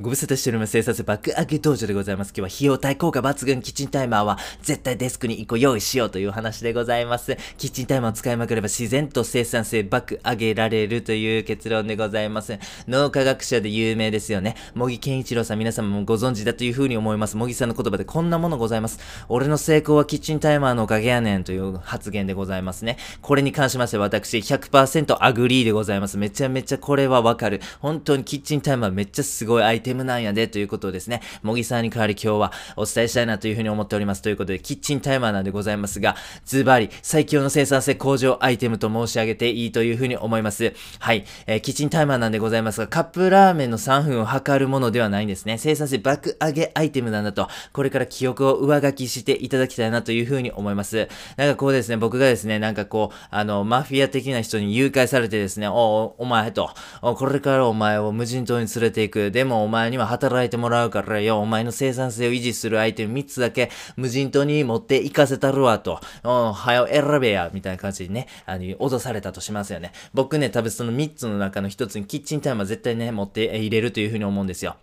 ご無沙汰しております。生産性爆上げ道場でございます。今日は費用対効果抜群キッチンタイマーは絶対デスクに1個用意しようという話でございます。キッチンタイマーを使いまくれば自然と生産性爆上げられるという結論でございます。脳科学者で有名ですよね。茂木健一郎さん皆様もご存知だというふうに思います。茂木さんの言葉でこんなものございます。俺の成功はキッチンタイマーのおかげやねんという発言でございますね。これに関しまして私100% agree でございます。めちゃめちゃこれはわかる。本当にキッチンタイマーめっちゃすごいアイテムなんやでということをですね、茂木さんに代わり今日はお伝えしたいなというふうに思っております。ということで、キッチンタイマーなんでございますが、ズバリ最強の生産性向上アイテムと申し上げていいというふうに思います。はい、えー、キッチンタイマーなんでございますが、カップラーメンの3分を測るものではないんですね。生産性爆上げアイテムなんだと、これから記憶を上書きしていただきたいなというふうに思います。なんかこうですね、僕がですね、なんかこう、あの、マフィア的な人に誘拐されてですね、お、お前と、これからお前を無人島に連れて行く。でもお前前には働いてもらうからよ、お前の生産性を維持するアイテム3つだけ無人島に持って行かせたるわと、うん、早よ選べや、みたいな感じにね、あの、脅されたとしますよね。僕ね、多分その3つの中の1つにキッチンタイマー絶対ね、持って入れるというふうに思うんですよ。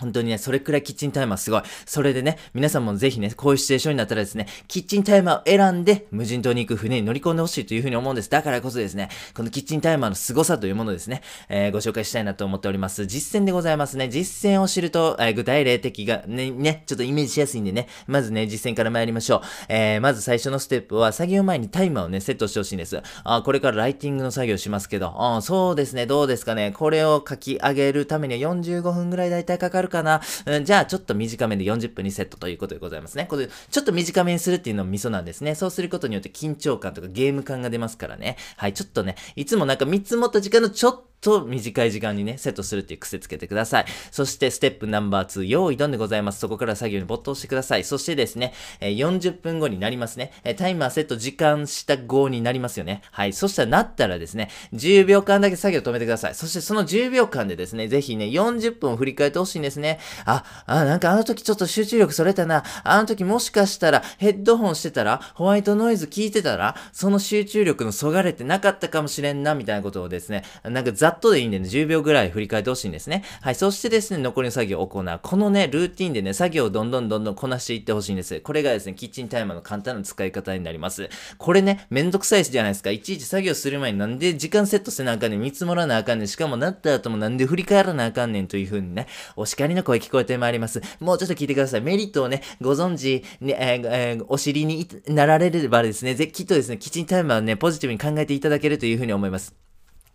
本当にね、それくらいキッチンタイマーすごい。それでね、皆さんもぜひね、こういうシチュエーションになったらですね、キッチンタイマーを選んで、無人島に行く船に乗り込んでほしいというふうに思うんです。だからこそですね、このキッチンタイマーの凄さというものですね、えー、ご紹介したいなと思っております。実践でございますね。実践を知ると、えー、具体例的がね、ね、ちょっとイメージしやすいんでね、まずね、実践から参りましょう。えー、まず最初のステップは、作業前にタイマーをね、セットしてほしいんです。あ、これからライティングの作業しますけど、あ、そうですね、どうですかね。これを書き上げるためには45分ぐらいだいたいかかるかな？うんじゃあちょっと短めで40分にセットということでございますね。これ、ちょっと短めにするっていうのもミソなんですね。そうすることによって緊張感とかゲーム感が出ますからね。はい、ちょっとね、いつもなんか3つ持った時間のちょっとと短い時間にね、セットするっていう癖つけてください。そしてステップナンバー2、用意ドンでございます。そこから作業に没頭してください。そしてですね、え、40分後になりますね。え、タイマーセット時間した後になりますよね。はい。そしたらなったらですね、10秒間だけ作業止めてください。そしてその10秒間でですね、ぜひね、40分を振り返ってほしいんですね。あ、あ、なんかあの時ちょっと集中力それたな。あの時もしかしたらヘッドホンしてたら、ホワイトノイズ聞いてたら、その集中力のそがれてなかったかもしれんな、みたいなことをですね、なんかざっとでいいんでね、10秒ぐらい振り返ってほしいんですね。はい。そしてですね、残りの作業を行う。このね、ルーティンでね、作業をどんどんどんどんこなしていってほしいんです。これがですね、キッチンタイマーの簡単な使い方になります。これね、めんどくさいじゃないですか。いちいち作業する前になんで時間セットせなあかんねん、見積もらなあかんねん、しかもなった後もなんで振り返らなあかんねんという風にね、お叱りの声聞こえてまいります。もうちょっと聞いてください。メリットをね、ご存知、ね、えーえー、お尻になられればですね、ぜきっとですね、キッチンタイマーをね、ポジティブに考えていただけるという風に思います。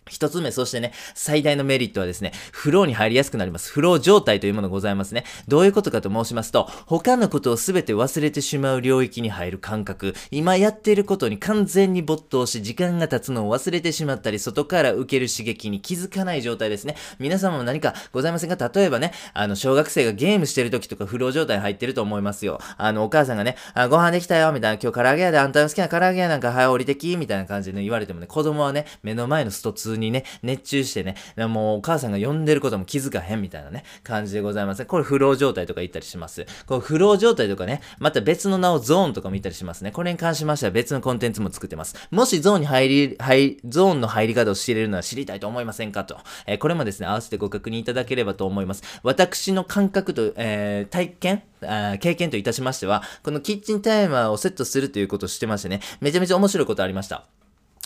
一つ目、そしてね、最大のメリットはですね、フローに入りやすくなります。フロー状態というものございますね。どういうことかと申しますと、他のことを全て忘れてしまう領域に入る感覚、今やっていることに完全に没頭し、時間が経つのを忘れてしまったり、外から受ける刺激に気づかない状態ですね。皆様も何かございませんか？例えばね、あの、小学生がゲームしてる時とかフロー状態入ってると思いますよ。あの、お母さんがね、あご飯できたよ、みたいな、今日唐揚げ屋であんたの好きな唐揚げ屋なんか、はい、降りてき、みたいな感じで、ね、言われてもね、子供はね、目の前のスト2にね、熱中してね、もうお母さんが呼んでることも気づかへんみたいなね、感じでございます。これフロー状態とか言ったりします。このフロー状態とかね、また別の名をゾーンとかも言ったりしますね。これに関しましては別のコンテンツも作ってます。もしゾーンに入り、入、ゾーンの入り方を知れるのは知りたいと思いませんかと。えー、これもですね、合わせてご確認いただければと思います。私の感覚と、えー、体験あ経験といたしましては、このキッチンタイマーをセットするということをしてましてね、めちゃめちゃ面白いことありました。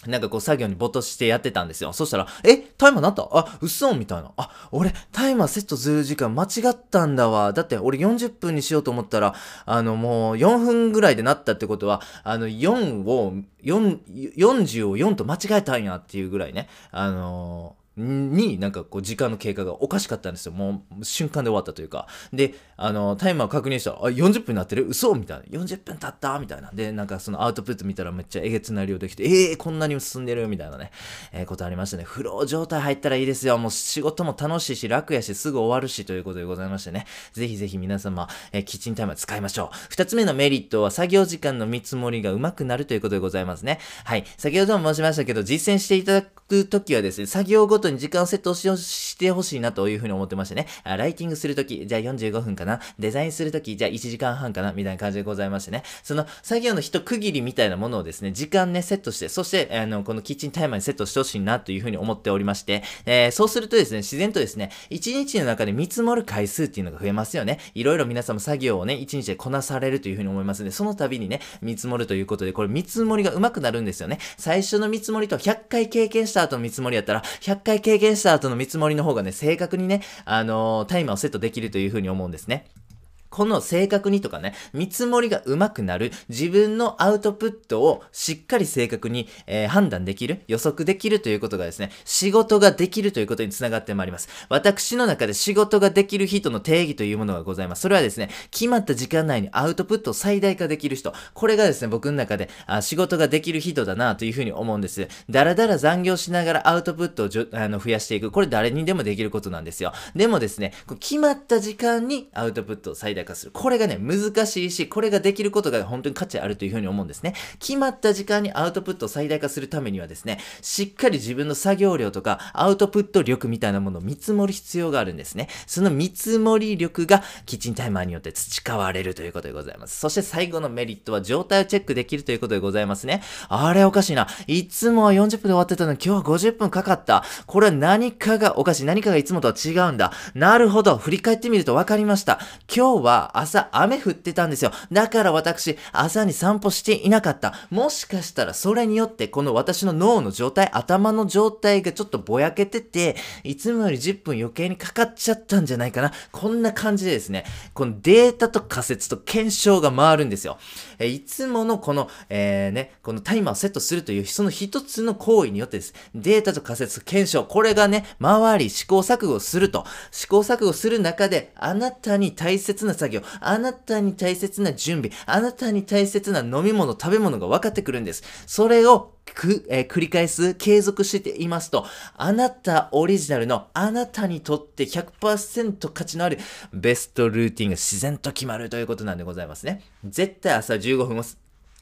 なんかこう作業に没頭してやってたんですよ。そしたら、え？タイマーなった？あ、嘘みたいな。あ、俺タイマーセットする時間間違ったんだわ。だって俺40分にしようと思ったら、あのもう4分ぐらいでなったってことは、あの4を、4、40を4と間違えたんやっていうぐらいね。あのーになんかこう時間の経過がおかしかったんですよ。もう瞬間で終わったというか。で、あの、タイマー確認したら、あ、40分になってる？嘘？みたいな。40分経った？みたいな。で、なんかそのアウトプット見たらめっちゃえげつな量できて、えー、こんなに進んでる？みたいなね、えー、ことありましたね。フロー状態入ったらいいですよ。もう仕事も楽しいし、楽やし、すぐ終わるしということでございましてね。ぜひぜひ皆様、えー、キッチンタイマー使いましょう。二つ目のメリットは作業時間の見積もりが上手くなるということでございますね。はい。先ほども申しましたけど、実践していただくときはですね、作業ごとに時間をセットしてほしいなというふうに思ってましてね、ライティングするとき、じゃあ45分かな、デザインするとき、じゃあ1時間半かな、みたいな感じでございましてね、その作業の一区切りみたいなものをですね、時間ね、セットして、そして、あの、このキッチンタイマーにセットしてほしいなというふうに思っておりまして、えー、そうするとですね、自然とですね、1日の中で見積もる回数っていうのが増えますよね。いろいろ皆さんも作業をね、1日でこなされるというふうに思いますので、その度にね、見積もるということで、これ見積もりが上手くなるんですよね。最初の見積もりと100回経験した後の見積もりやったら、100回経験した後の見積もりの方がね、正確にね、あのー、タイマーをセットできるというふうに思うんですね。この正確にとかね、見積もりが上手くなる、自分のアウトプットをしっかり正確に、えー、判断できる、予測できるということがですね、仕事ができるということにつながってまいります。私の中で仕事ができる人の定義というものがございます。それはですね、決まった時間内にアウトプットを最大化できる人。これがですね、僕の中であ仕事ができる人だなというふうに思うんです。だらだら残業しながらアウトプットをじょあの増やしていく。これ誰にでもできることなんですよ。でもですね、決まった時間にアウトプットを最大化する。これがね、難しいし、これができることが本当に価値あるというふうに思うんですね。決まった時間にアウトプットを最大化するためにはですね、しっかり自分の作業量とかアウトプット力みたいなものを見積もる必要があるんですね。その見積もり力がキッチンタイマーによって培われるということでございます。そして最後のメリットは状態をチェックできるということでございますね。あれおかしいな。いつもは40分で終わってたのに今日は50分かかった。これは何かがおかしい。何かがいつもとは違うんだ。なるほど。振り返ってみると分かりました。今日は朝雨降ってたんですよ。だから私、朝に散歩していなかった。もしかしたらそれによって、この私の脳の状態、頭の状態がちょっとぼやけてて、いつもより10分余計にかかっちゃったんじゃないかな。こんな感じでですね、このデータと仮説と検証が回るんですよ。えいつものこの、えー、ね、このタイマーをセットするという、その一つの行為によってです。データと仮説、検証、これがね、回り、試行錯誤すると。試行錯誤する中で、あなたに大切な作業、あなたに大切な準備、あなたに大切な飲み物、食べ物が分かってくるんです。それをく、えー、繰り返す、継続していますと、あなたオリジナルのあなたにとって100%価値のあるベストルーティンが自然と決まるということなんでございますね。絶対朝15分を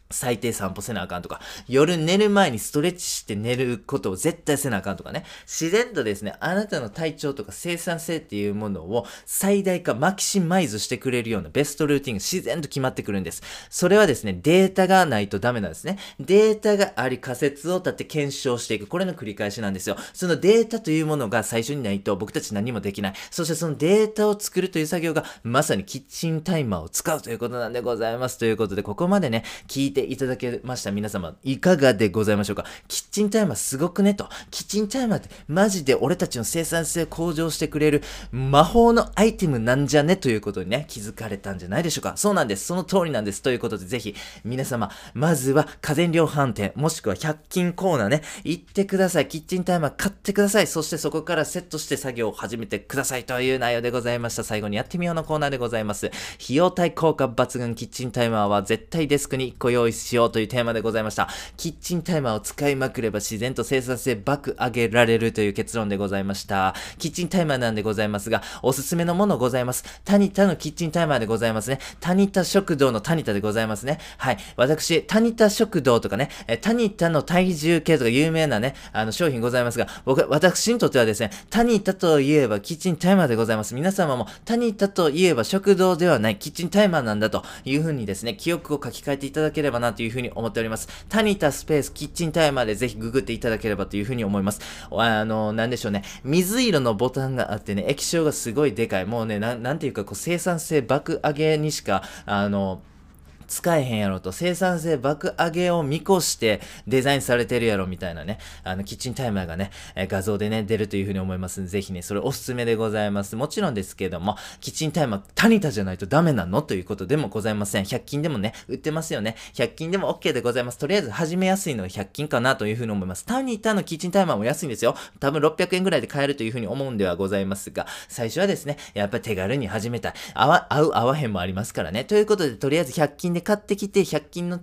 最低散歩せなあかんとか、夜寝る前にストレッチして寝ることを絶対せなあかんとかね、自然とですね、あなたの体調とか生産性っていうものを最大化、マキシマイズしてくれるようなベストルーティンが自然と決まってくるんです。それはですね、データがないとダメなんですね。データがあり仮説を立って検証していく。これの繰り返しなんですよ。そのデータというものが最初にないと僕たち何もできない。そしてそのデータを作るという作業がまさにキッチンタイマーを使うということなんでございます。ということで、ここまでね、聞いてていただけました皆様、いかがでございましょうか？キッチンタイマーすごくねと。キッチンタイマーってマジで俺たちの生産性向上してくれる魔法のアイテムなんじゃね？ということにね、気づかれたんじゃないでしょうか？そうなんです。その通りなんです。ということでぜひ皆様、まずは家電量販店、もしくは100均コーナーね、行ってください。キッチンタイマー買ってください。そしてそこからセットして作業を始めてくださいという内容でございました。最後にやってみようのコーナーでございます。費用対効果抜群キッチンタイマーは絶対デスクに1個用意しようというテーマでございました。キッチンタイマーを使いまくれば自然と生産性爆上げられるという結論でございました。キッチンタイマーなんでございますが、おすすめのものございます。タニタのキッチンタイマーでございますね。タニタ食堂のタニタでございますね。はい。私、タニタ食堂とかね、えタニタの体重計とか有名なね、あの商品ございますが、僕、私にとってはですね、タニタといえばキッチンタイマーでございます。皆様もタニタといえば食堂ではないキッチンタイマーなんだというふうにですね、記憶を書き換えていただければなというふうに思っております。タニタスペースキッチンタイマーでぜひググっていただければというふうに思います。あの、なんでしょうね。水色のボタンがあってね、液晶がすごいでかい。もうね、ななんていうか、こう、生産性爆上げにしか、あの、使えへんやろと、生産性爆上げを見越してデザインされてるやろみたいなね、あの、キッチンタイマーがね、え画像でね、出るというふうに思いますんで、ぜひね、それおすすめでございます。もちろんですけども、キッチンタイマー、タニタじゃないとダメなの？ということでもございません。100均でもね、売ってますよね。100均でも OK でございます。とりあえず始めやすいのは100均かなというふうに思います。タニタのキッチンタイマーも安いんですよ。多分600円ぐらいで買えるというふうに思うんではございますが、最初はですね、やっぱり手軽に始めたい。合う合わへんもありますからね。ということで、とりあえず100均でで買ってきて、100均の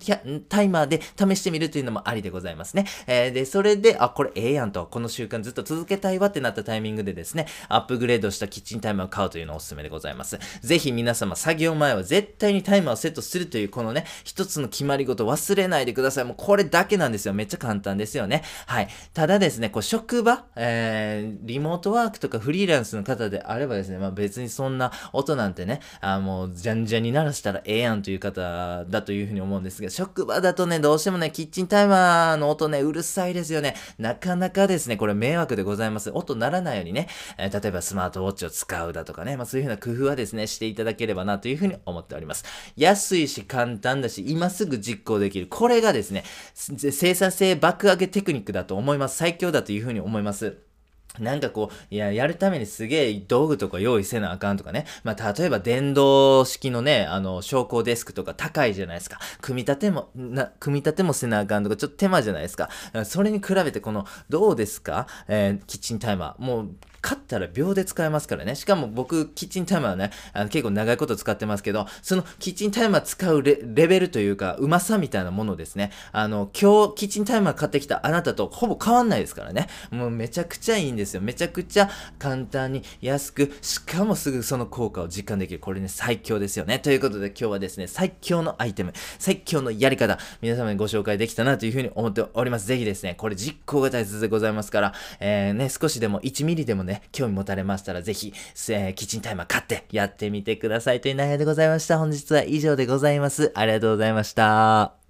タイマーで試してみるというのもありでございますね。えー、で、それで、あ、これええやんと、この習慣ずっと続けたいわってなったタイミングでですね、アップグレードしたキッチンタイマーを買うというのをおすすめでございます。ぜひ皆様、作業前は絶対にタイマーをセットするという、このね、一つの決まり事忘れないでください。もうこれだけなんですよ。めっちゃ簡単ですよね。はい。ただですね、こう、職場、えー、リモートワークとかフリーランスの方であればですね、まあ別にそんな音なんてね、あもう、じゃんじゃんに鳴らしたらええやんという方だというふうに思うんですが、職場だとね、どうしてもね、キッチンタイマーの音ね、うるさいですよね。なかなかですね、これ迷惑でございます。音鳴らないようにね、えー、例えばスマートウォッチを使うだとかね、まあそういうふうな工夫はですね、していただければなというふうに思っております。安いし簡単だし、今すぐ実行できる。これがですね、生産性爆上げテクニックだと思います。最強だというふうに思います。なんかこう、いや、やるためにすげえ道具とか用意せなあかんとかね。まあ、例えば電動式のね、あの、昇降デスクとか高いじゃないですか。組み立ても、な、組み立てもせなあかんとか、ちょっと手間じゃないですか。それに比べてこの、どうですか？えー、キッチンタイマー。もう、買ったら秒で使えますからね。しかも僕、キッチンタイマーね、あの結構長いこと使ってますけど、そのキッチンタイマー使うレベルというか、うまさみたいなものですね。あの、今日キッチンタイマー買ってきたあなたとほぼ変わんないですからね。もうめちゃくちゃいいんですよ。めちゃくちゃ簡単に安く、しかもすぐその効果を実感できる。これね、最強ですよね。ということで今日はですね、最強のアイテム、最強のやり方、皆様にご紹介できたなというふうに思っております。ぜひですね、これ実行が大切でございますから、えー、ね、少しでも1ミリでもねね、興味持たれましたら、ぜひ、えー、キッチンタイマー買ってやってみてくださいという内容でございました。本日は以上でございます。ありがとうございました。